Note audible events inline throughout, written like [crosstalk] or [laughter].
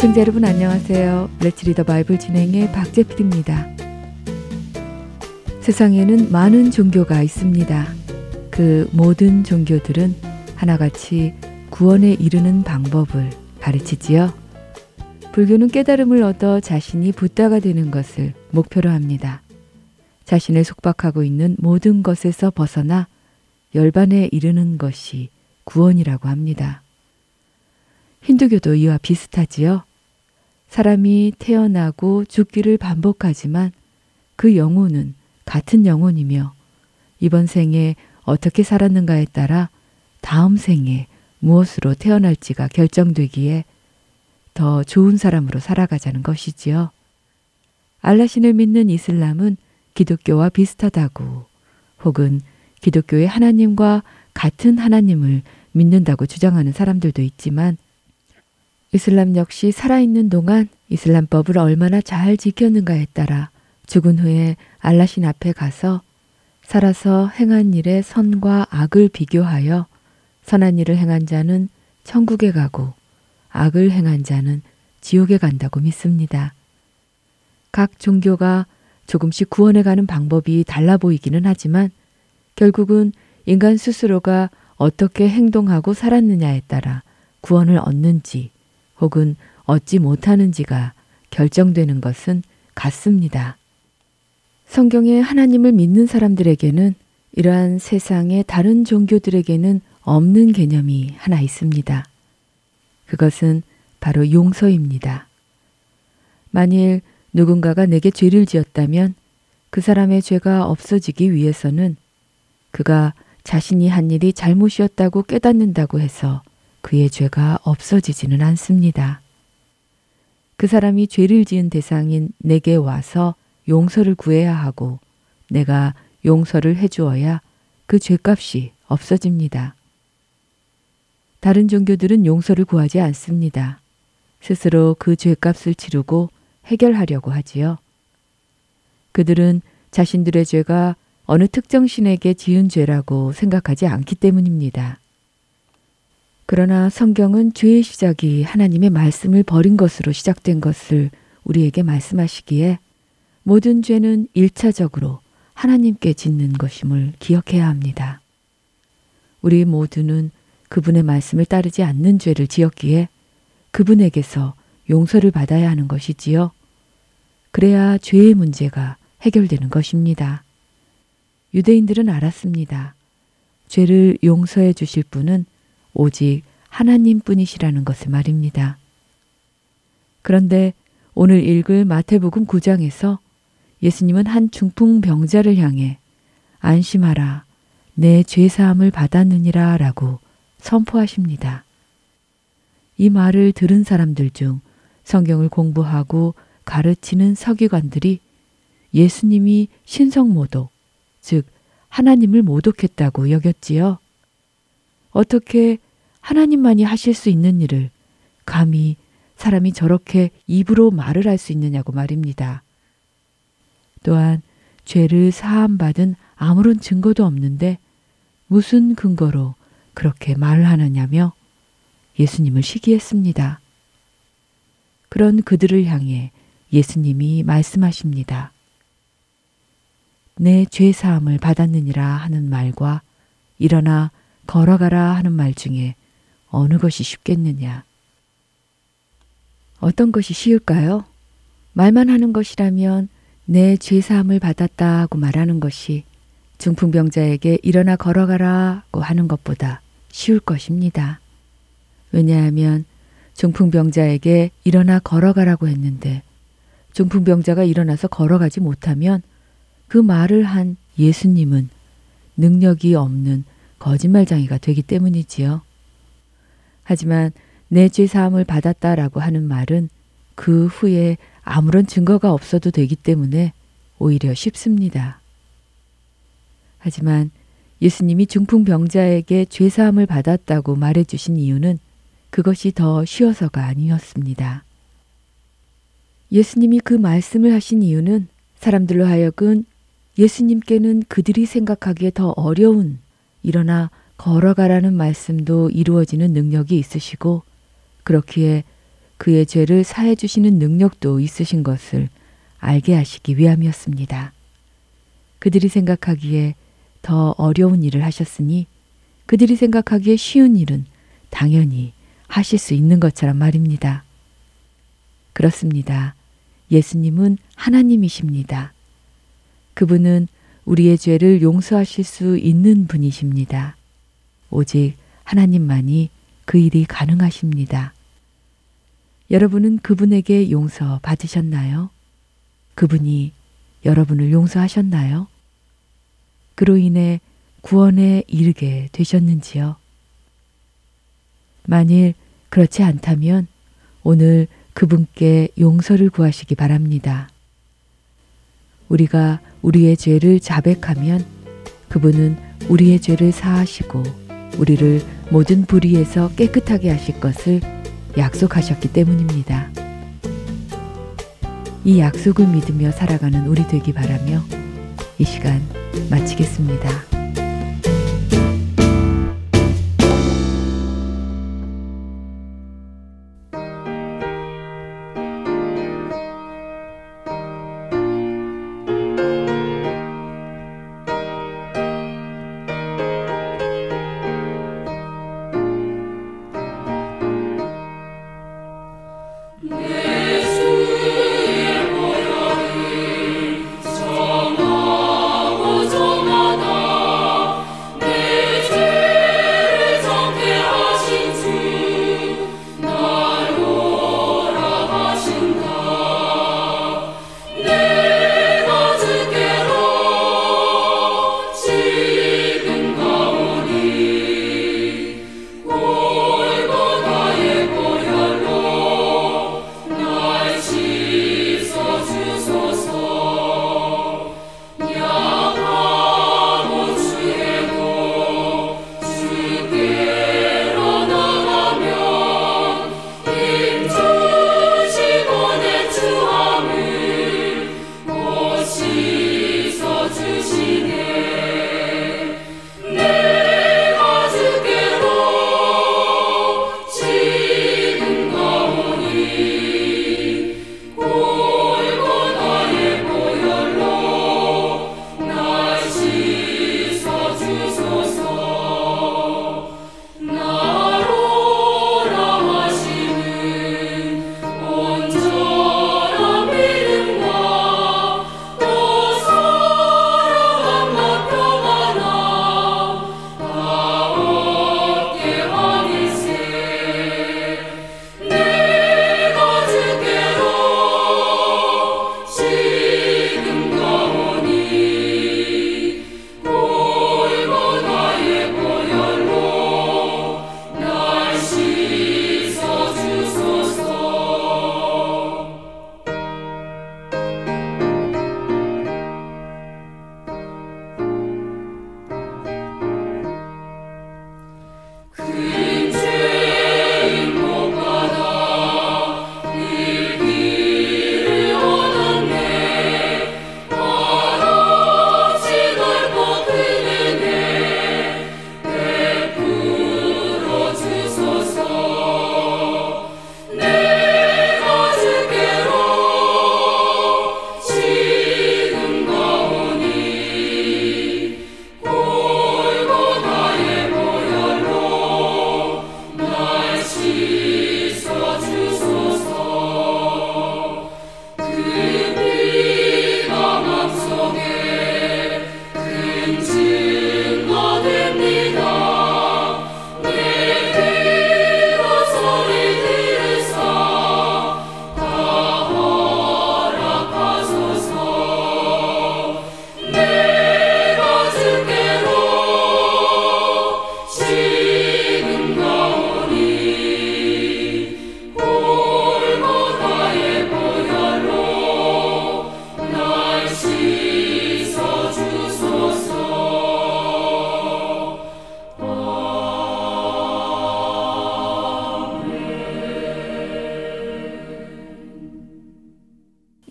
애청자 여러분 안녕하세요. 레츠 리더 바이블 진행의 박재필입니다. 세상에는 많은 종교가 있습니다. 그 모든 종교들은 하나같이 구원에 이르는 방법을 가르치지요. 불교는 깨달음을 얻어 자신이 붓다가 되는 것을 목표로 합니다. 자신을 속박하고 있는 모든 것에서 벗어나 열반에 이르는 것이 구원이라고 합니다. 힌두교도 이와 비슷하지요. 사람이 태어나고 죽기를 반복하지만 그 영혼은 같은 영혼이며 이번 생에 어떻게 살았는가에 따라 다음 생에 무엇으로 태어날지가 결정되기에 더 좋은 사람으로 살아가자는 것이지요. 알라신을 믿는 이슬람은 기독교와 비슷하다고 혹은 기독교의 하나님과 같은 하나님을 믿는다고 주장하는 사람들도 있지만 이슬람 역시 살아있는 동안 이슬람법을 얼마나 잘 지켰는가에 따라 죽은 후에 알라신 앞에 가서 살아서 행한 일의 선과 악을 비교하여 선한 일을 행한 자는 천국에 가고 악을 행한 자는 지옥에 간다고 믿습니다. 각 종교가 조금씩 구원해 가는 방법이 달라 보이기는 하지만 결국은 인간 스스로가 어떻게 행동하고 살았느냐에 따라 구원을 얻는지 혹은 얻지 못하는지가 결정되는 것은 같습니다. 성경에 하나님을 믿는 사람들에게는 이러한 세상의 다른 종교들에게는 없는 개념이 하나 있습니다. 그것은 바로 용서입니다. 만일 누군가가 내게 죄를 지었다면 그 사람의 죄가 없어지기 위해서는 그가 자신이 한 일이 잘못이었다고 깨닫는다고 해서 그의 죄가 없어지지는 않습니다. 그 사람이 죄를 지은 대상인 내게 와서 용서를 구해야 하고 내가 용서를 해주어야 그 죄값이 없어집니다. 다른 종교들은 용서를 구하지 않습니다. 스스로 그 죄값을 치르고 해결하려고 하지요. 그들은 자신들의 죄가 어느 특정 신에게 지은 죄라고 생각하지 않기 때문입니다. 그러나 성경은 죄의 시작이 하나님의 말씀을 버린 것으로 시작된 것을 우리에게 말씀하시기에 모든 죄는 일차적으로 하나님께 짓는 것임을 기억해야 합니다. 우리 모두는 그분의 말씀을 따르지 않는 죄를 지었기에 그분에게서 용서를 받아야 하는 것이지요. 그래야 죄의 문제가 해결되는 것입니다. 유대인들은 알았습니다. 죄를 용서해 주실 분은 오직 하나님 뿐이시라는 것을 말입니다. 그런데 오늘 읽을 마태복음 9장에서 예수님은 한 중풍병자를 향해 안심하라, 내 죄사함을 받았느니라 라고 선포하십니다. 이 말을 들은 사람들 중 성경을 공부하고 가르치는 서기관들이 예수님이 신성모독, 즉 하나님을 모독했다고 여겼지요. 어떻게 하나님만이 하실 수 있는 일을 감히 사람이 저렇게 입으로 말을 할 수 있느냐고 말입니다. 또한 죄를 사함받은 아무런 증거도 없는데 무슨 근거로 그렇게 말을 하느냐며 예수님을 시기했습니다. 그런 그들을 향해 예수님이 말씀하십니다. 내 죄사함을 받았느니라 하는 말과 일어나 걸어가라 하는 말 중에 어느 것이 쉽겠느냐? 어떤 것이 쉬울까요? 말만 하는 것이라면 내 죄사함을 받았다고 말하는 것이 중풍병자에게 일어나 걸어가라고 하는 것보다 쉬울 것입니다. 왜냐하면 중풍병자에게 일어나 걸어가라고 했는데 중풍병자가 일어나서 걸어가지 못하면 그 말을 한 예수님은 능력이 없는 거짓말장이가 되기 때문이지요. 하지만 내 죄사함을 받았다라고 하는 말은 그 후에 아무런 증거가 없어도 되기 때문에 오히려 쉽습니다. 하지만 예수님이 중풍병자에게 죄사함을 받았다고 말해주신 이유는 그것이 더 쉬워서가 아니었습니다. 예수님이 그 말씀을 하신 이유는 사람들로 하여금 예수님께는 그들이 생각하기에 더 어려운 일어나 걸어가라는 말씀도 이루어지는 능력이 있으시고 그렇기에 그의 죄를 사해 주시는 능력도 있으신 것을 알게 하시기 위함이었습니다. 그들이 생각하기에 더 어려운 일을 하셨으니 그들이 생각하기에 쉬운 일은 당연히 하실 수 있는 것처럼 말입니다. 그렇습니다. 예수님은 하나님이십니다. 그분은 우리의 죄를 용서하실 수 있는 분이십니다. 오직 하나님만이 그 일이 가능하십니다. 여러분은 그분에게 용서 받으셨나요? 그분이 여러분을 용서하셨나요? 그로 인해 구원에 이르게 되셨는지요? 만일 그렇지 않다면 오늘 그분께 용서를 구하시기 바랍니다. 우리가 우리의 죄를 자백하면 그분은 우리의 죄를 사하시고 우리를 모든 불의에서 깨끗하게 하실 것을 약속하셨기 때문입니다. 이 약속을 믿으며 살아가는 우리 되기 바라며 이 시간 마치겠습니다.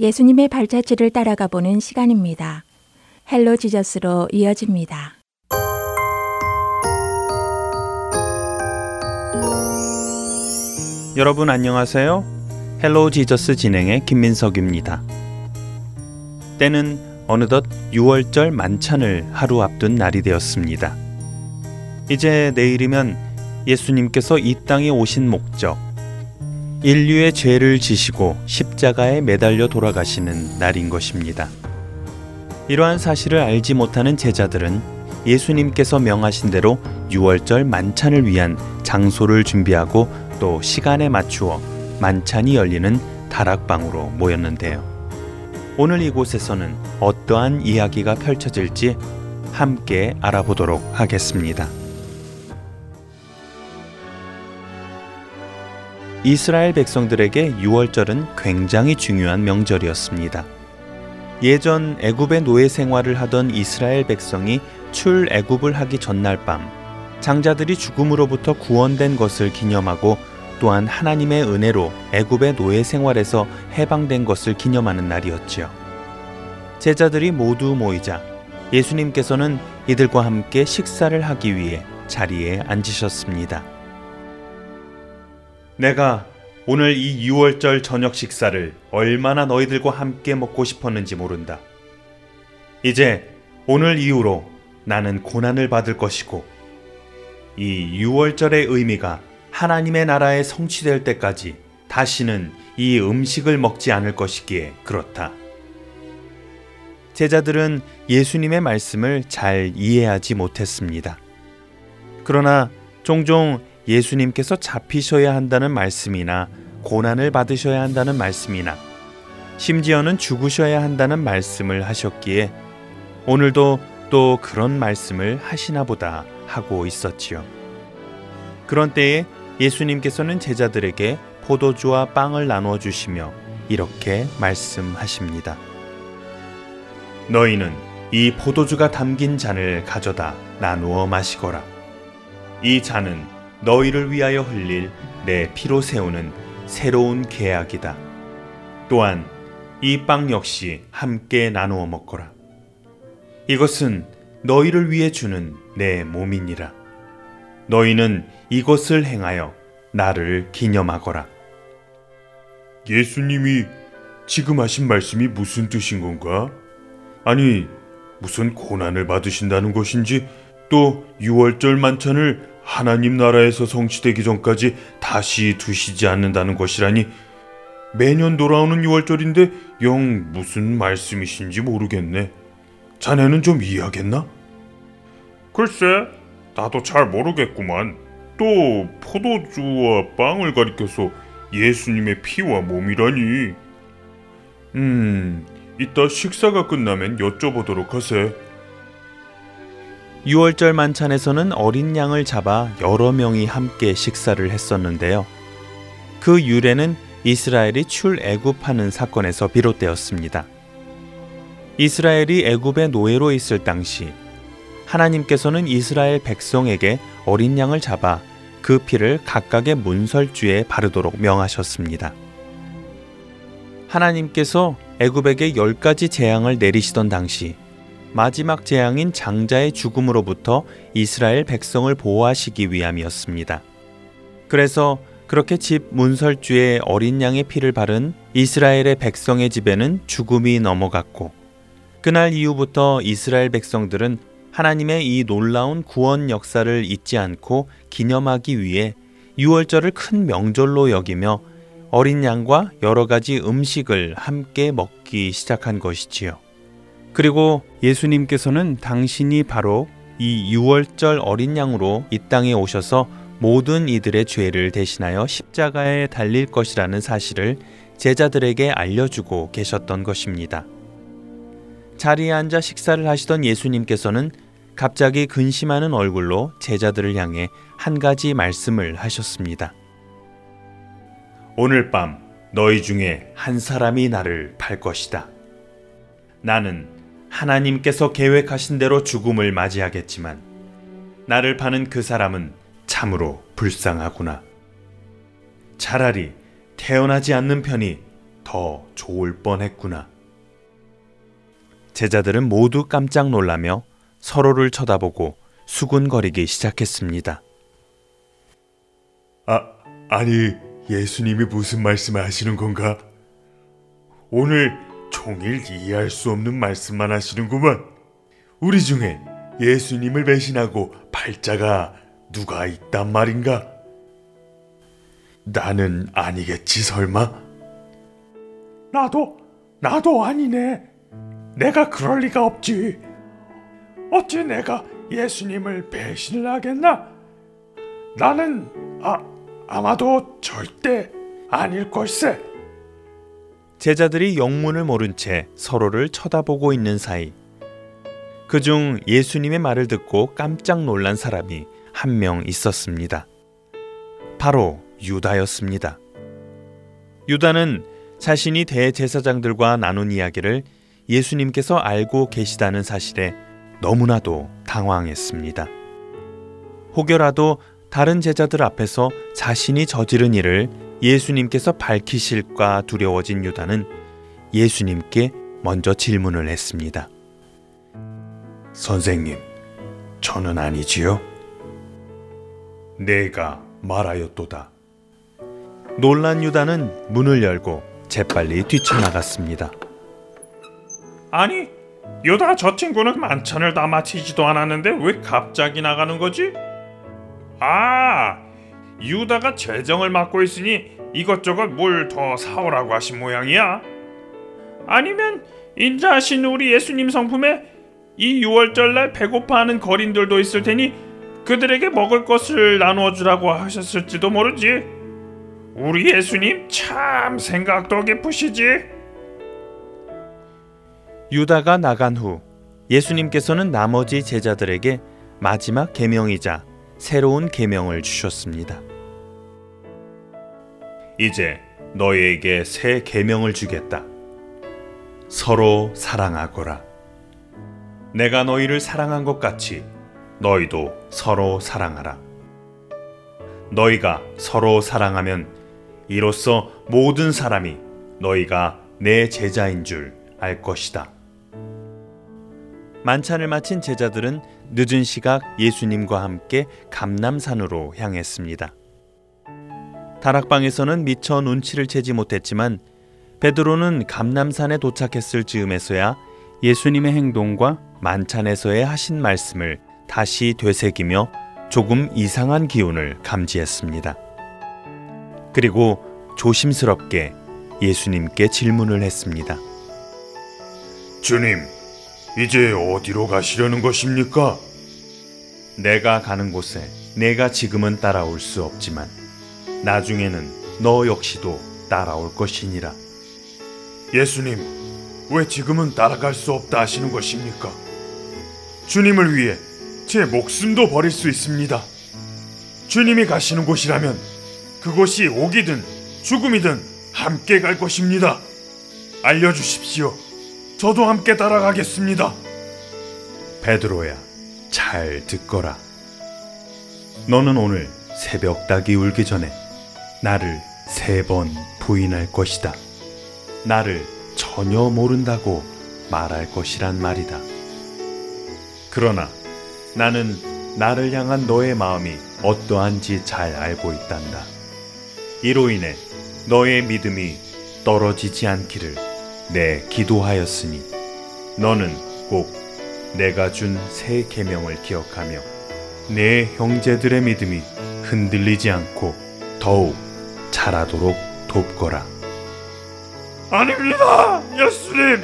예수님의 발자취를 따라가 보는 시간입니다. Hello Jesus로 이어집니다. 여러분 안녕하세요. Hello Jesus 진행의 김민석입니다. 때는 어느덧 유월절 만찬을 하루 앞둔 날이 되었습니다. 이제 내일이면 예수님께서 이 땅에 오신 목적, 인류의 죄를 지시고 십자가에 매달려 돌아가시는 날인 것입니다. 이러한 사실을 알지 못하는 제자들은 예수님께서 명하신 대로 6월절 만찬을 위한 장소를 준비하고 또 시간에 맞추어 만찬이 열리는 다락방으로 모였는데요. 오늘 이곳에서는 어떠한 이야기가 펼쳐질지 함께 알아보도록 하겠습니다. 이스라엘 백성들에게 6월절은 굉장히 중요한 명절이었습니다. 예전 애굽의 노예 생활을 하던 이스라엘 백성이 출애굽을 하기 전날 밤 장자들이 죽음으로부터 구원된 것을 기념하고 또한 하나님의 은혜로 애굽의 노예 생활에서 해방된 것을 기념하는 날이었지요. 제자들이 모두 모이자 예수님께서는 이들과 함께 식사를 하기 위해 자리에 앉으셨습니다. 내가 오늘 이 6월절 저녁 식사를 얼마나 너희들과 함께 먹고 싶었는지 모른다. 이제 오늘 이후로 나는 고난을 받을 것이고 이 6월절의 의미가 하나님의 나라에 성취될 때까지 다시는 이 음식을 먹지 않을 것이기에 그렇다. 제자들은 예수님의 말씀을 잘 이해하지 못했습니다. 그러나 종종 예수님께서 잡히셔야 한다는 말씀이나 고난을 받으셔야 한다는 말씀이나 심지어는 죽으셔야 한다는 말씀을 하셨기에 오늘도 또 그런 말씀을 하시나 보다 하고 있었지요. 그런 때에 예수님께서는 제자들에게 포도주와 빵을 나누어 주시며 이렇게 말씀하십니다. 너희는 이 포도주가 담긴 잔을 가져다 나누어 마시거라. 이 잔은 너희를 위하여 흘릴 내 피로 세우는 새로운 계약이다. 또한 이 빵 역시 함께 나누어 먹거라. 이것은 너희를 위해 주는 내 몸이니라. 너희는 이것을 행하여 나를 기념하거라. 예수님이 지금 하신 말씀이 무슨 뜻인 건가? 아니, 무슨 고난을 받으신다는 것인지 또 6월절 만찬을 하나님 나라에서 성취되기 전까지 다시 두시지 않는다는 것이라니 매년 돌아오는 6월절인데 영 무슨 말씀이신지 모르겠네. 자네는 좀 이해하겠나? 글쎄, 나도 잘 모르겠구만. 또 포도주와 빵을 가리켜서 예수님의 피와 몸이라니. 음, 이따 식사가 끝나면 여쭤보도록 하세. 6월절 만찬에서는 어린 양을 잡아 여러 명이 함께 식사를 했었는데요. 그 유래는 이스라엘이 출애굽하는 사건에서 비롯되었습니다. 이스라엘이 애굽의 노예로 있을 당시 하나님께서는 이스라엘 백성에게 어린 양을 잡아 그 피를 각각의 문설주에 바르도록 명하셨습니다. 하나님께서 애굽에게 열 가지 재앙을 내리시던 당시 마지막 재앙인 장자의 죽음으로부터 이스라엘 백성을 보호하시기 위함이었습니다. 그래서 그렇게 집 문설주에 어린 양의 피를 바른 이스라엘의 백성의 집에는 죽음이 넘어갔고 그날 이후부터 이스라엘 백성들은 하나님의 이 놀라운 구원 역사를 잊지 않고 기념하기 위해 6월절을 큰 명절로 여기며 어린 양과 여러 가지 음식을 함께 먹기 시작한 것이지요. 그리고 예수님께서는 당신이 바로 이 6월절 어린 양으로 이 땅에 오셔서 모든 이들의 죄를 대신하여 십자가에 달릴 것이라는 사실을 제자들에게 알려주고 계셨던 것입니다. 자리에 앉아 식사를 하시던 예수님께서는 갑자기 근심하는 얼굴로 제자들을 향해 한 가지 말씀을 하셨습니다. 오늘 밤 너희 중에 한 사람이 나를 팔 것이다. 나는 하나님께서 계획하신 대로 죽음을 맞이하겠지만 나를 파는 그 사람은 참으로 불쌍하구나. 차라리 태어나지 않는 편이 더 좋을 뻔했구나. 제자들은 모두 깜짝 놀라며 서로를 쳐다보고 수군거리기 시작했습니다. 아, 아니, 예수님이 무슨 말씀을 하시는 건가? 오늘 종일 이해할 수 없는 말씀만 하시는구만. 우리 중에 예수님을 배신하고 팔자가 누가 있단 말인가? 나는 아니겠지 설마? 나도 나도 아니네. 내가 그럴 리가 없지. 어찌 내가 예수님을 배신을 하겠나? 나는 아 아마도 절대 아닐 걸세. 제자들이 영문을 모른 채 서로를 쳐다보고 있는 사이 그중 예수님의 말을 듣고 깜짝 놀란 사람이 한 명 있었습니다. 바로 유다였습니다. 유다는 자신이 대제사장들과 나눈 이야기를 예수님께서 알고 계시다는 사실에 너무나도 당황했습니다. 혹여라도 다른 제자들 앞에서 자신이 저지른 일을 예수님께서 밝히실까 두려워진 유다는 예수님께 먼저 질문을 했습니다. 선생님, 저는 아니지요? 내가 말하였도다. 놀란 유다는 문을 열고 재빨리 뛰쳐나갔습니다. 아니, 유다 저 친구는 만찬을 다 마치지도 않았는데 왜 갑자기 나가는 거지? 아, 유다가 재정을 맡고 있으니 이것저것 뭘 더 사오라고 하신 모양이야. 아니면 인자하신 우리 예수님 성품에 이 유월절날 배고파하는 거린들도 있을 테니 그들에게 먹을 것을 나누어 주라고 하셨을지도 모르지. 우리 예수님 참 생각도 깊으시지. 유다가 나간 후 예수님께서는 나머지 제자들에게 마지막 계명이자 새로운 계명을 주셨습니다. 이제 너희에게 새 계명을 주겠다. 서로 사랑하거라. 내가 너희를 사랑한 것 같이 너희도 서로 사랑하라. 너희가 서로 사랑하면 이로써 모든 사람이 너희가 내 제자인 줄 알 것이다. 만찬을 마친 제자들은 늦은 시각 예수님과 함께 감남산으로 향했습니다. 다락방에서는 미처 눈치를 채지 못했지만 베드로는 감남산에 도착했을 즈음에서야 예수님의 행동과 만찬에서의 하신 말씀을 다시 되새기며 조금 이상한 기운을 감지했습니다. 그리고 조심스럽게 예수님께 질문을 했습니다. 주님, 이제 어디로 가시려는 것입니까? 내가 가는 곳에 내가 지금은 따라올 수 없지만 나중에는 너 역시도 따라올 것이니라. 예수님, 왜 지금은 따라갈 수 없다 하시는 것입니까? 주님을 위해 제 목숨도 버릴 수 있습니다. 주님이 가시는 곳이라면 그곳이 옥이든 죽음이든 함께 갈 것입니다. 알려주십시오. 저도 함께 따라가겠습니다. 베드로야, 잘 듣거라. 너는 오늘 새벽 닭이 울기 전에 나를 세 번 부인할 것이다. 나를 전혀 모른다고 말할 것이란 말이다. 그러나 나는 나를 향한 너의 마음이 어떠한지 잘 알고 있단다. 이로 인해 너의 믿음이 떨어지지 않기를 내 기도하였으니 너는 꼭 내가 준 새 계명을 기억하며 내 형제들의 믿음이 흔들리지 않고 더욱 자라도록 돕거라. 아닙니다, 예수님.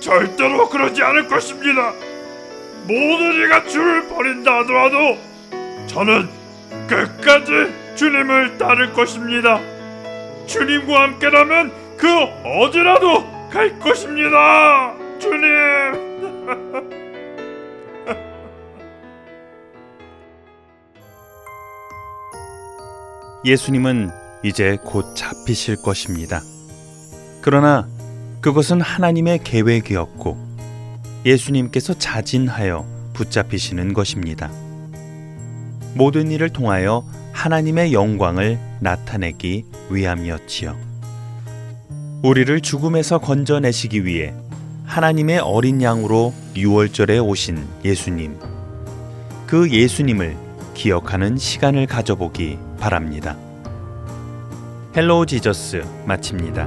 절대로 그러지 않을 것입니다. 모든 이가 주를 버린다 하더라도 저는 끝까지 주님을 따를 것입니다. 주님과 함께라면 그 어디라도 갈 것입니다. 주님. [laughs] 예수님은 이제 곧 잡히실 것입니다. 그러나 그것은 하나님의 계획이었고 예수님께서 자진하여 붙잡히시는 것입니다. 모든 일을 통하여 하나님의 영광을 나타내기 위함이었지요. 우리를 죽음에서 건져내시기 위해 하나님의 어린 양으로 6월절에 오신 예수님. 그 예수님을 기억하는 시간을 가져보기 바랍니다. 헬로우 지저스 마칩니다.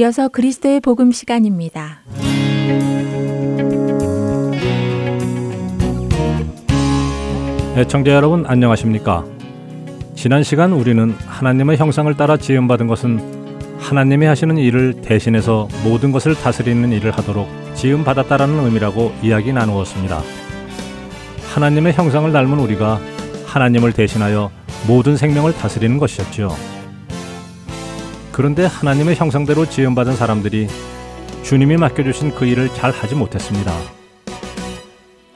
이어서 그리스도의 복음 시간입니다. 애청자 여러분 안녕하십니까? 지난 시간 우리는 하나님의 형상을 따라 지음받은 것은 하나님이 하시는 일을 대신해서 모든 것을 다스리는 일을 하도록 지음받았다라는 의미라고 이야기 나누었습니다. 하나님의 형상을 닮은 우리가 하나님을 대신하여 모든 생명을 다스리는 것이었죠. 그런데 하나님의 형상대로 지음받은 사람들이 주님이 맡겨주신 그 일을 잘 하지 못했습니다.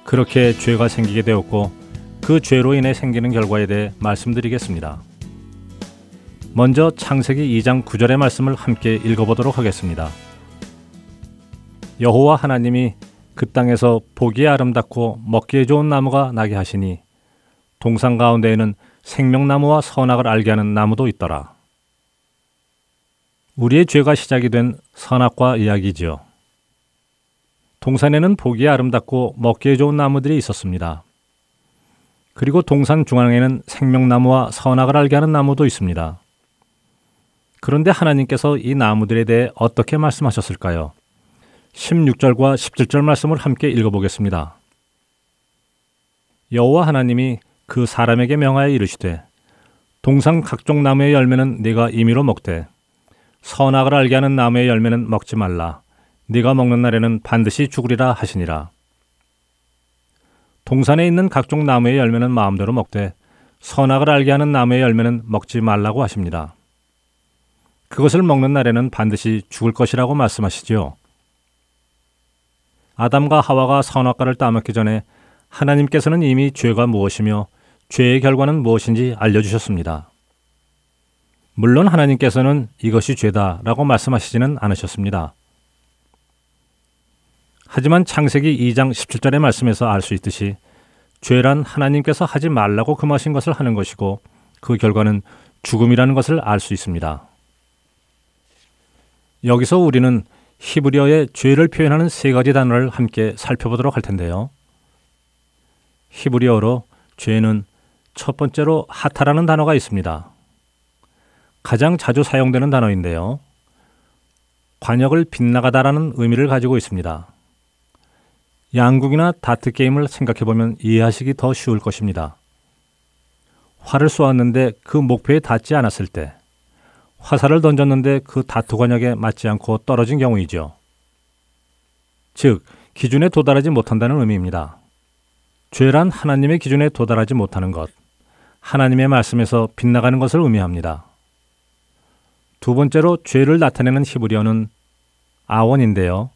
그렇게 죄가 생기게 되었고 그 죄로 인해 생기는 결과에 대해 말씀드리겠습니다. 먼저 창세기 2장 9절의 말씀을 함께 읽어보도록 하겠습니다. 여호와 하나님이 그 땅에서 보기에 아름답고 먹기에 좋은 나무가 나게 하시니 동산 가운데에는 생명나무와 선악을 알게 하는 나무도 있더라. 우리의 죄가 시작이 된 선악과 이야기지요. 동산에는 보기에 아름답고 먹기에 좋은 나무들이 있었습니다. 그리고 동산 중앙에는 생명나무와 선악을 알게 하는 나무도 있습니다. 그런데 하나님께서 이 나무들에 대해 어떻게 말씀하셨을까요? 16절과 17절 말씀을 함께 읽어보겠습니다. 여호와 하나님이 그 사람에게 명하여 이르시되 동산 각종 나무의 열매는 네가 임의로 먹되 선악을 알게 하는 나무의 열매는 먹지 말라. 네가 먹는 날에는 반드시 죽으리라 하시니라. 동산에 있는 각종 나무의 열매는 마음대로 먹되 선악을 알게 하는 나무의 열매는 먹지 말라고 하십니다. 그것을 먹는 날에는 반드시 죽을 것이라고 말씀하시지요. 아담과 하와가 선악과를 따먹기 전에 하나님께서는 이미 죄가 무엇이며 죄의 결과는 무엇인지 알려주셨습니다. 물론 하나님께서는 이것이 죄다라고 말씀하시지는 않으셨습니다. 하지만 창세기 2장 17절의 말씀에서 알 수 있듯이 죄란 하나님께서 하지 말라고 금하신 것을 하는 것이고 그 결과는 죽음이라는 것을 알 수 있습니다. 여기서 우리는 히브리어의 죄를 표현하는 세 가지 단어를 함께 살펴보도록 할 텐데요. 히브리어로 죄는 첫 번째로 하타라는 단어가 있습니다. 가장 자주 사용되는 단어인데요. 관역을 빗나가다라는 의미를 가지고 있습니다. 양국이나 다트 게임을 생각해 보면 이해하시기 더 쉬울 것입니다. 활을 쏘았는데 그 목표에 닿지 않았을 때, 화살을 던졌는데 그 다투 관역에 맞지 않고 떨어진 경우이죠. 즉, 기준에 도달하지 못한다는 의미입니다. 죄란 하나님의 기준에 도달하지 못하는 것, 하나님의 말씀에서 빗나가는 것을 의미합니다. 두 번째로 죄를 나타내는 히브리어는 아원인데요.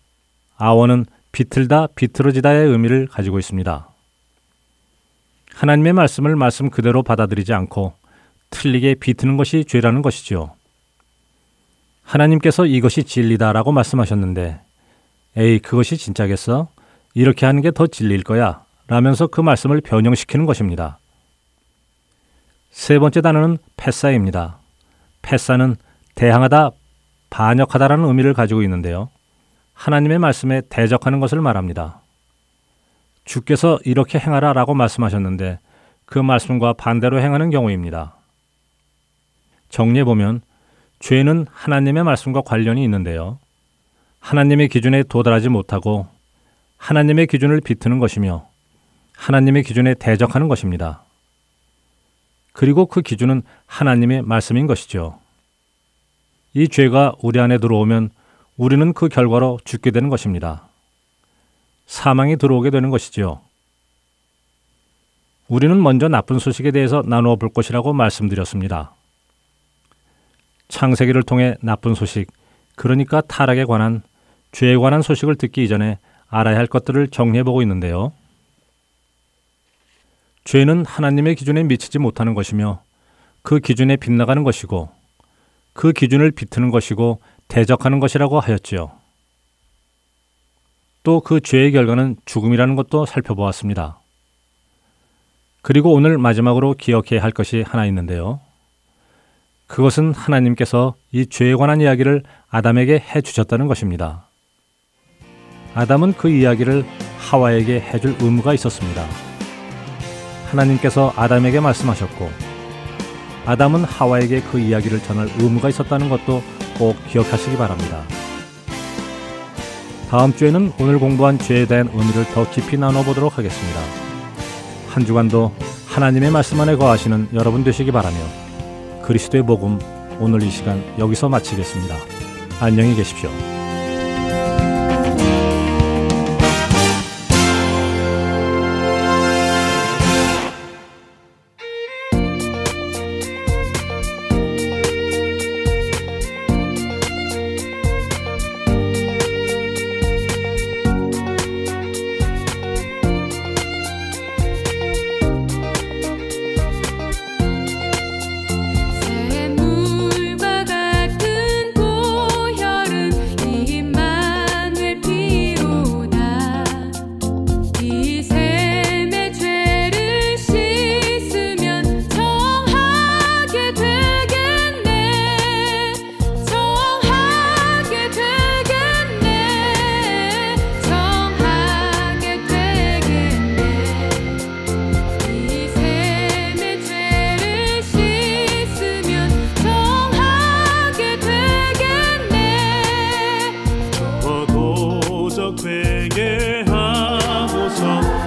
아원은 비틀다, 비틀어지다의 의미를 가지고 있습니다. 하나님의 말씀을 말씀 그대로 받아들이지 않고 틀리게 비트는 것이 죄라는 것이지요. 하나님께서 이것이 진리다라고 말씀하셨는데, 에이, 그것이 진짜겠어? 이렇게 하는 게 더 진리일 거야. 라면서 그 말씀을 변형시키는 것입니다. 세 번째 단어는 패사입니다. 패사는 대항하다, 반역하다라는 의미를 가지고 있는데요. 하나님의 말씀에 대적하는 것을 말합니다. 주께서 이렇게 행하라 라고 말씀하셨는데 그 말씀과 반대로 행하는 경우입니다. 정리해 보면 죄는 하나님의 말씀과 관련이 있는데요. 하나님의 기준에 도달하지 못하고 하나님의 기준을 비트는 것이며 하나님의 기준에 대적하는 것입니다. 그리고 그 기준은 하나님의 말씀인 것이죠. 이 죄가 우리 안에 들어오면 우리는 그 결과로 죽게 되는 것입니다. 사망이 들어오게 되는 것이지요. 우리는 먼저 나쁜 소식에 대해서 나누어 볼 것이라고 말씀드렸습니다. 창세기를 통해 나쁜 소식, 그러니까 타락에 관한 죄에 관한 소식을 듣기 이전에 알아야 할 것들을 정리해 보고 있는데요. 죄는 하나님의 기준에 미치지 못하는 것이며 그 기준에 빗나가는 것이고 그 기준을 비트는 것이고 대적하는 것이라고 하였지요. 또 그 죄의 결과는 죽음이라는 것도 살펴보았습니다. 그리고 오늘 마지막으로 기억해야 할 것이 하나 있는데요. 그것은 하나님께서 이 죄에 관한 이야기를 아담에게 해 주셨다는 것입니다. 아담은 그 이야기를 하와에게 해줄 의무가 있었습니다. 하나님께서 아담에게 말씀하셨고, 아담은 하와에게 그 이야기를 전할 의무가 있었다는 것도 꼭 기억하시기 바랍니다. 다음 주에는 오늘 공부한 죄에 대한 의미를 더 깊이 나눠보도록 하겠습니다. 한 주간도 하나님의 말씀 안에 거하시는 여러분 되시기 바라며 그리스도의 복음 오늘 이 시간 여기서 마치겠습니다. 안녕히 계십시오. 속삭 되게 하고서.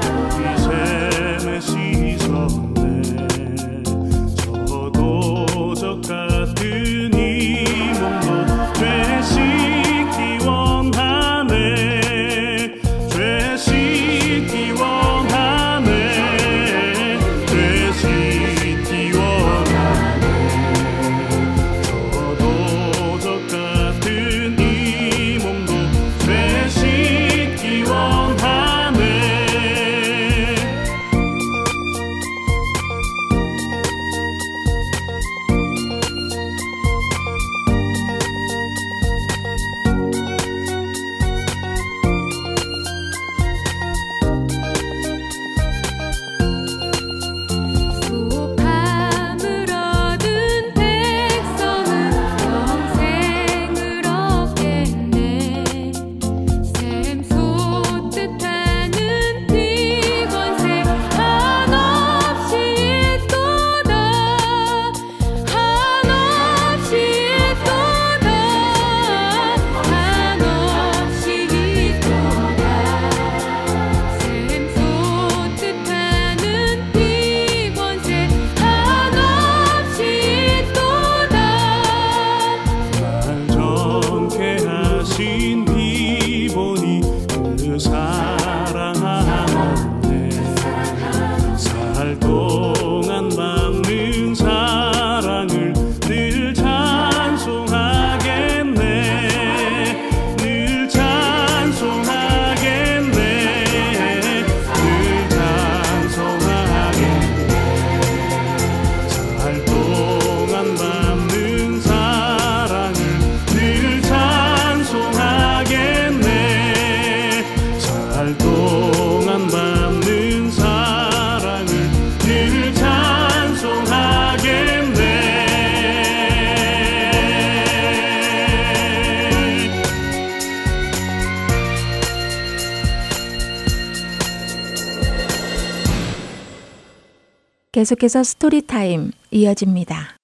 계속해서 Story Time 이어집니다.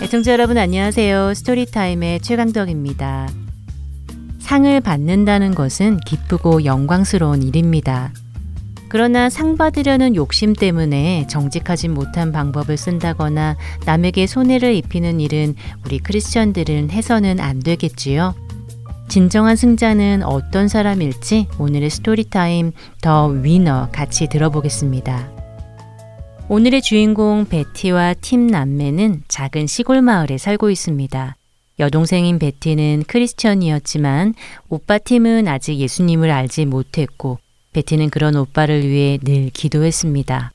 애청자 여러분 안녕하세요. Story Time의 최강덕입니다. 상을 받는다는 것은 기쁘고 영광스러운 일입니다. 그러나 상 받으려는 욕심 때문에 정직하지 못한 방법을 쓴다거나 남에게 손해를 입히는 일은 우리 크리스천들은 해서는 안 되겠지요. 진정한 승자는 어떤 사람일지 오늘의 Story Time The Winner 같이 들어보겠습니다. 오늘의 주인공 베티와 팀 남매는 작은 시골 마을에 살고 있습니다. 여동생인 베티는 크리스천이었지만 오빠 팀은 아직 예수님을 알지 못했고 베티는 그런 오빠를 위해 늘 기도했습니다.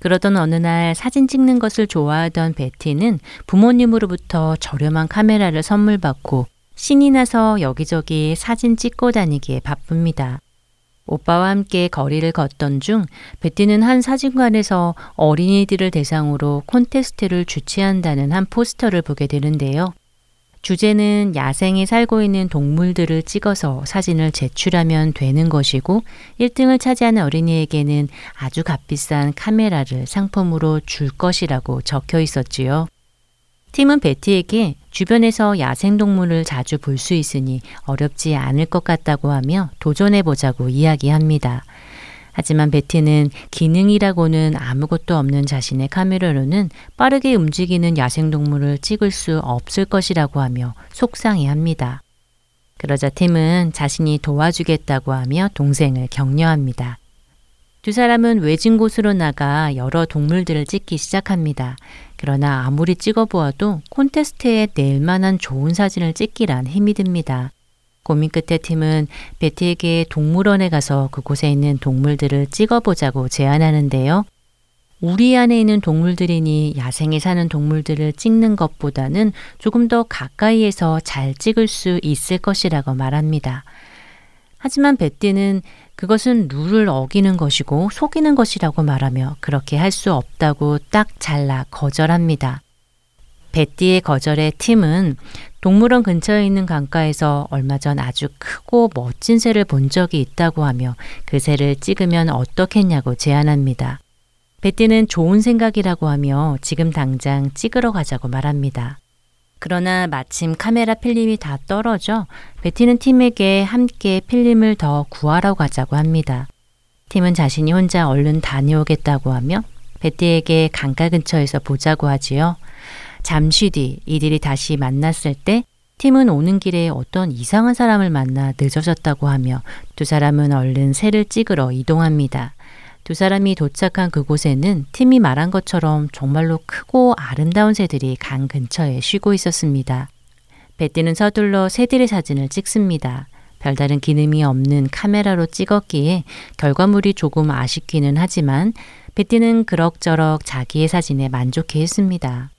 그러던 어느 날 사진 찍는 것을 좋아하던 베티는 부모님으로부터 저렴한 카메라를 선물 받고 신이 나서 여기저기 사진 찍고 다니기에 바쁩니다. 오빠와 함께 거리를 걷던 중 베티는 한 사진관에서 어린이들을 대상으로 콘테스트를 주최한다는 한 포스터를 보게 되는데요. 주제는 야생에 살고 있는 동물들을 찍어서 사진을 제출하면 되는 것이고 1등을 차지하는 어린이에게는 아주 값비싼 카메라를 상품으로 줄 것이라고 적혀 있었지요. 팀은 베티에게 주변에서 야생동물을 자주 볼 수 있으니 어렵지 않을 것 같다고 하며 도전해보자고 이야기합니다. 하지만 베티는 기능이라고는 아무것도 없는 자신의 카메라로는 빠르게 움직이는 야생동물을 찍을 수 없을 것이라고 하며 속상해 합니다. 그러자 팀은 자신이 도와주겠다고 하며 동생을 격려합니다. 두 사람은 외진 곳으로 나가 여러 동물들을 찍기 시작합니다. 그러나 아무리 찍어보아도 콘테스트에 낼 만한 좋은 사진을 찍기란 힘이 듭니다. 고민 끝에 팀은 베티에게 동물원에 가서 그곳에 있는 동물들을 찍어보자고 제안하는데요. 우리 안에 있는 동물들이니 야생에 사는 동물들을 찍는 것보다는 조금 더 가까이에서 잘 찍을 수 있을 것이라고 말합니다. 하지만 베티는 그것은 룰을 어기는 것이고 속이는 것이라고 말하며 그렇게 할 수 없다고 딱 잘라 거절합니다. 베티의 거절에 팀은 동물원 근처에 있는 강가에서 얼마 전 아주 크고 멋진 새를 본 적이 있다고 하며 그 새를 찍으면 어떻겠냐고 제안합니다. 베티는 좋은 생각이라고 하며 지금 당장 찍으러 가자고 말합니다. 그러나 마침 카메라 필름이 다 떨어져 베티는 팀에게 함께 필름을 더 구하러 가자고 합니다. 팀은 자신이 혼자 얼른 다녀오겠다고 하며 베티에게 강가 근처에서 보자고 하지요. 잠시 뒤 이들이 다시 만났을 때 팀은 오는 길에 어떤 이상한 사람을 만나 늦어졌다고 하며 두 사람은 얼른 새를 찍으러 이동합니다. 두 사람이 도착한 그곳에는 팀이 말한 것처럼 정말로 크고 아름다운 새들이 강 근처에 쉬고 있었습니다. 베티는 서둘러 새들의 사진을 찍습니다. 별다른 기능이 없는 카메라로 찍었기에 결과물이 조금 아쉽기는 하지만 베티는 그럭저럭 자기의 사진에 만족해 했습니다.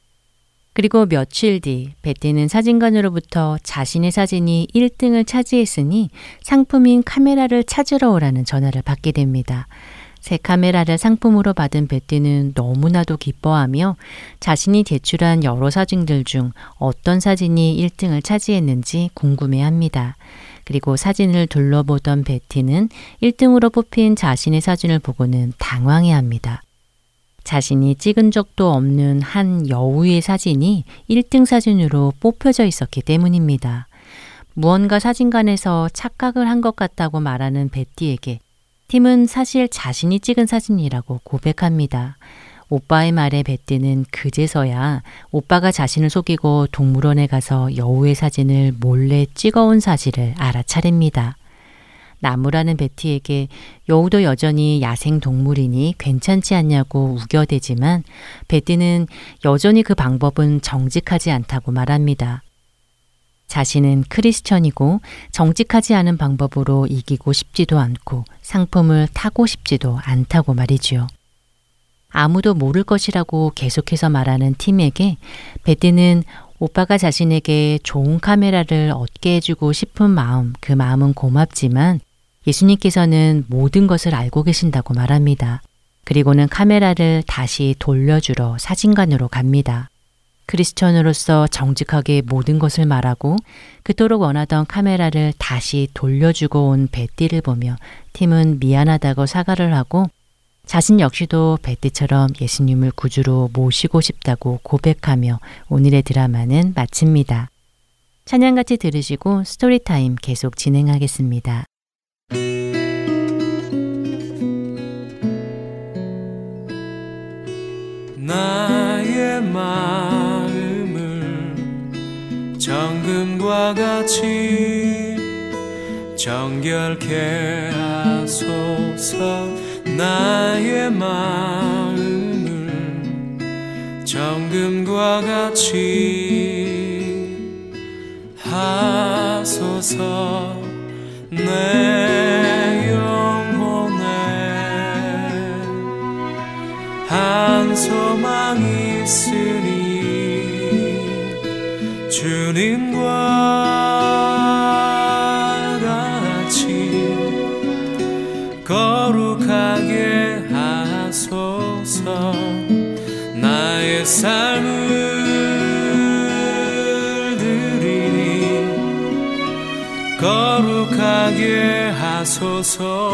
그리고 며칠 뒤 베티는 사진관으로부터 자신의 사진이 1등을 차지했으니 상품인 카메라를 찾으러 오라는 전화를 받게 됩니다. 새 카메라를 상품으로 받은 베티는 너무나도 기뻐하며 자신이 제출한 여러 사진들 중 어떤 사진이 1등을 차지했는지 궁금해 합니다. 그리고 사진을 둘러보던 베티는 1등으로 뽑힌 자신의 사진을 보고는 당황해 합니다. 자신이 찍은 적도 없는 한 여우의 사진이 1등 사진으로 뽑혀져 있었기 때문입니다. 무언가 사진관에서 착각을 한 것 같다고 말하는 베티에게 팀은 사실 자신이 찍은 사진이라고 고백합니다. 오빠의 말에 베티는 그제서야 오빠가 자신을 속이고 동물원에 가서 여우의 사진을 몰래 찍어온 사실을 알아차립니다. 나무라는 베티에게 여우도 여전히 야생 동물이니 괜찮지 않냐고 우겨대지만 베티는 여전히 그 방법은 정직하지 않다고 말합니다. 자신은 크리스천이고 정직하지 않은 방법으로 이기고 싶지도 않고 상품을 타고 싶지도 않다고 말이지요. 아무도 모를 것이라고 계속해서 말하는 팀에게 베티는 오빠가 자신에게 좋은 카메라를 얻게 해주고 싶은 마음, 그 마음은 고맙지만 예수님께서는 모든 것을 알고 계신다고 말합니다. 그리고는 카메라를 다시 돌려주러 사진관으로 갑니다. 크리스천으로서 정직하게 모든 것을 말하고 그토록 원하던 카메라를 다시 돌려주고 온 베티를 보며 팀은 미안하다고 사과를 하고 자신 역시도 베티처럼 예수님을 구주로 모시고 싶다고 고백하며 오늘의 드라마는 마칩니다. 찬양 같이 들으시고 Story Time 계속 진행하겠습니다. 나의 마음을 정금과 같이 정결케 하소서. 나의 마음을 정금과 같이 하소서. 내 영 하소서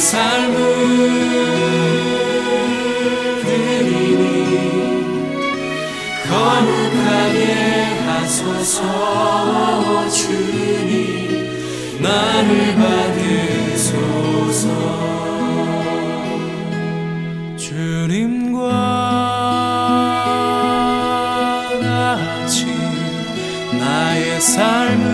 삶을 드리니 거룩하게 하소서 주님. 나를 받으소서. 주님과 같이 나의 삶을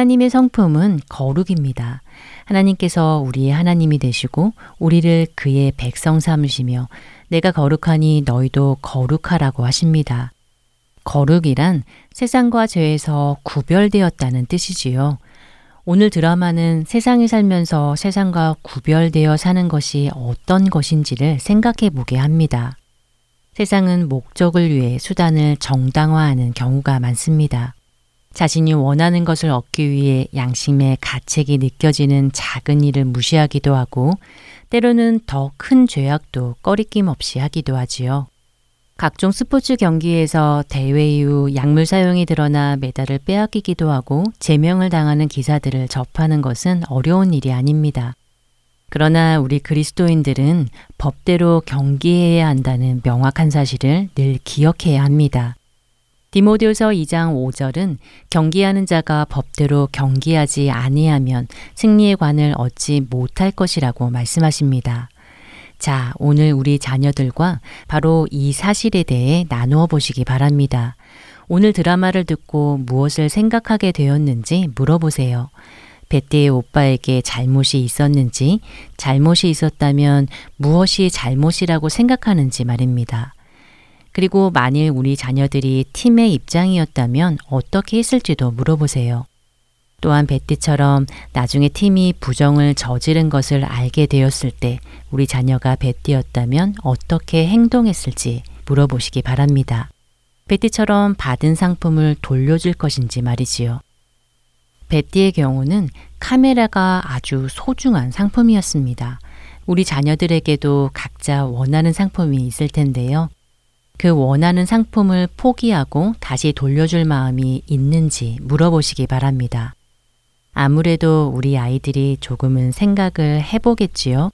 하나님의 성품은 거룩입니다. 하나님께서 우리의 하나님이 되시고 우리를 그의 백성 삼으시며 내가 거룩하니 너희도 거룩하라고 하십니다. 거룩이란 세상과 죄에서 구별되었다는 뜻이지요. 오늘 드라마는 세상에 살면서 세상과 구별되어 사는 것이 어떤 것인지를 생각해 보게 합니다. 세상은 목적을 위해 수단을 정당화하는 경우가 많습니다. 자신이 원하는 것을 얻기 위해 양심의 가책이 느껴지는 작은 일을 무시하기도 하고 때로는 더 큰 죄악도 꺼리낌 없이 하기도 하지요. 각종 스포츠 경기에서 대회 이후 약물 사용이 드러나 메달을 빼앗기기도 하고 제명을 당하는 기사들을 접하는 것은 어려운 일이 아닙니다. 그러나 우리 그리스도인들은 법대로 경기해야 한다는 명확한 사실을 늘 기억해야 합니다. 디모데후서 2장 5절은 경기하는 자가 법대로 경기하지 아니하면 승리의 관을 얻지 못할 것이라고 말씀하십니다. 자, 오늘 우리 자녀들과 바로 이 사실에 대해 나누어 보시기 바랍니다. 오늘 드라마를 듣고 무엇을 생각하게 되었는지 물어보세요. 베티의 오빠에게 잘못이 있었는지, 잘못이 있었다면 무엇이 잘못이라고 생각하는지 말입니다. 그리고 만일 우리 자녀들이 팀의 입장이었다면 어떻게 했을지도 물어보세요. 또한 베티처럼 나중에 팀이 부정을 저지른 것을 알게 되었을 때 우리 자녀가 베티였다면 어떻게 행동했을지 물어보시기 바랍니다. 베티처럼 받은 상품을 돌려줄 것인지 말이지요. 베티의 경우는 카메라가 아주 소중한 상품이었습니다. 우리 자녀들에게도 각자 원하는 상품이 있을 텐데요. 그 원하는 상품을 포기하고 다시 돌려줄 마음이 있는지 물어보시기 바랍니다. 아무래도 우리 아이들이 조금은 생각을 해보겠지요.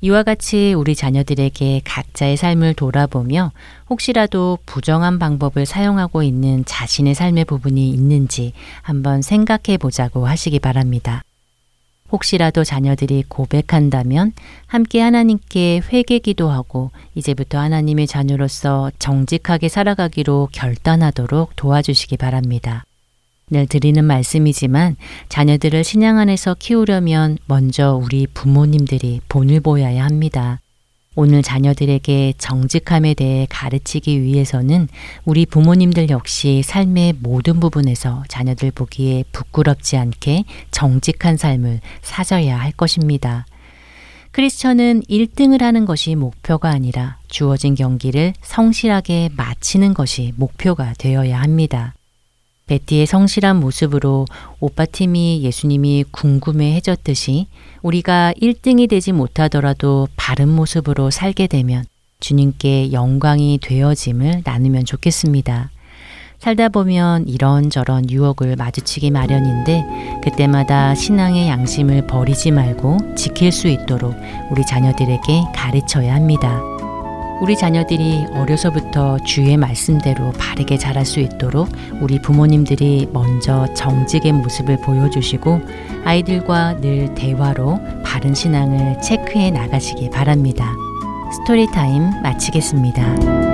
이와 같이 우리 자녀들에게 각자의 삶을 돌아보며 혹시라도 부정한 방법을 사용하고 있는 자신의 삶의 부분이 있는지 한번 생각해 보자고 하시기 바랍니다. 혹시라도 자녀들이 고백한다면 함께 하나님께 회개 기도하고 이제부터 하나님의 자녀로서 정직하게 살아가기로 결단하도록 도와주시기 바랍니다. 늘 드리는 말씀이지만 자녀들을 신앙 안에서 키우려면 먼저 우리 부모님들이 본을 보여야 합니다. 오늘 자녀들에게 정직함에 대해 가르치기 위해서는 우리 부모님들 역시 삶의 모든 부분에서 자녀들 보기에 부끄럽지 않게 정직한 삶을 사져야 할 것입니다. 크리스천은 1등을 하는 것이 목표가 아니라 주어진 경기를 성실하게 마치는 것이 목표가 되어야 합니다. 베티의 성실한 모습으로 오빠 팀이 예수님이 궁금해 해졌듯이 우리가 1등이 되지 못하더라도 바른 모습으로 살게 되면 주님께 영광이 되어짐을 나누면 좋겠습니다. 살다 보면 이런저런 유혹을 마주치기 마련인데 그때마다 신앙의 양심을 버리지 말고 지킬 수 있도록 우리 자녀들에게 가르쳐야 합니다. 우리 자녀들이 어려서부터 주의 말씀대로 바르게 자랄 수 있도록 우리 부모님들이 먼저 정직의 모습을 보여주시고 아이들과 늘 대화로 바른 신앙을 체크해 나가시기 바랍니다. Story Time 마치겠습니다.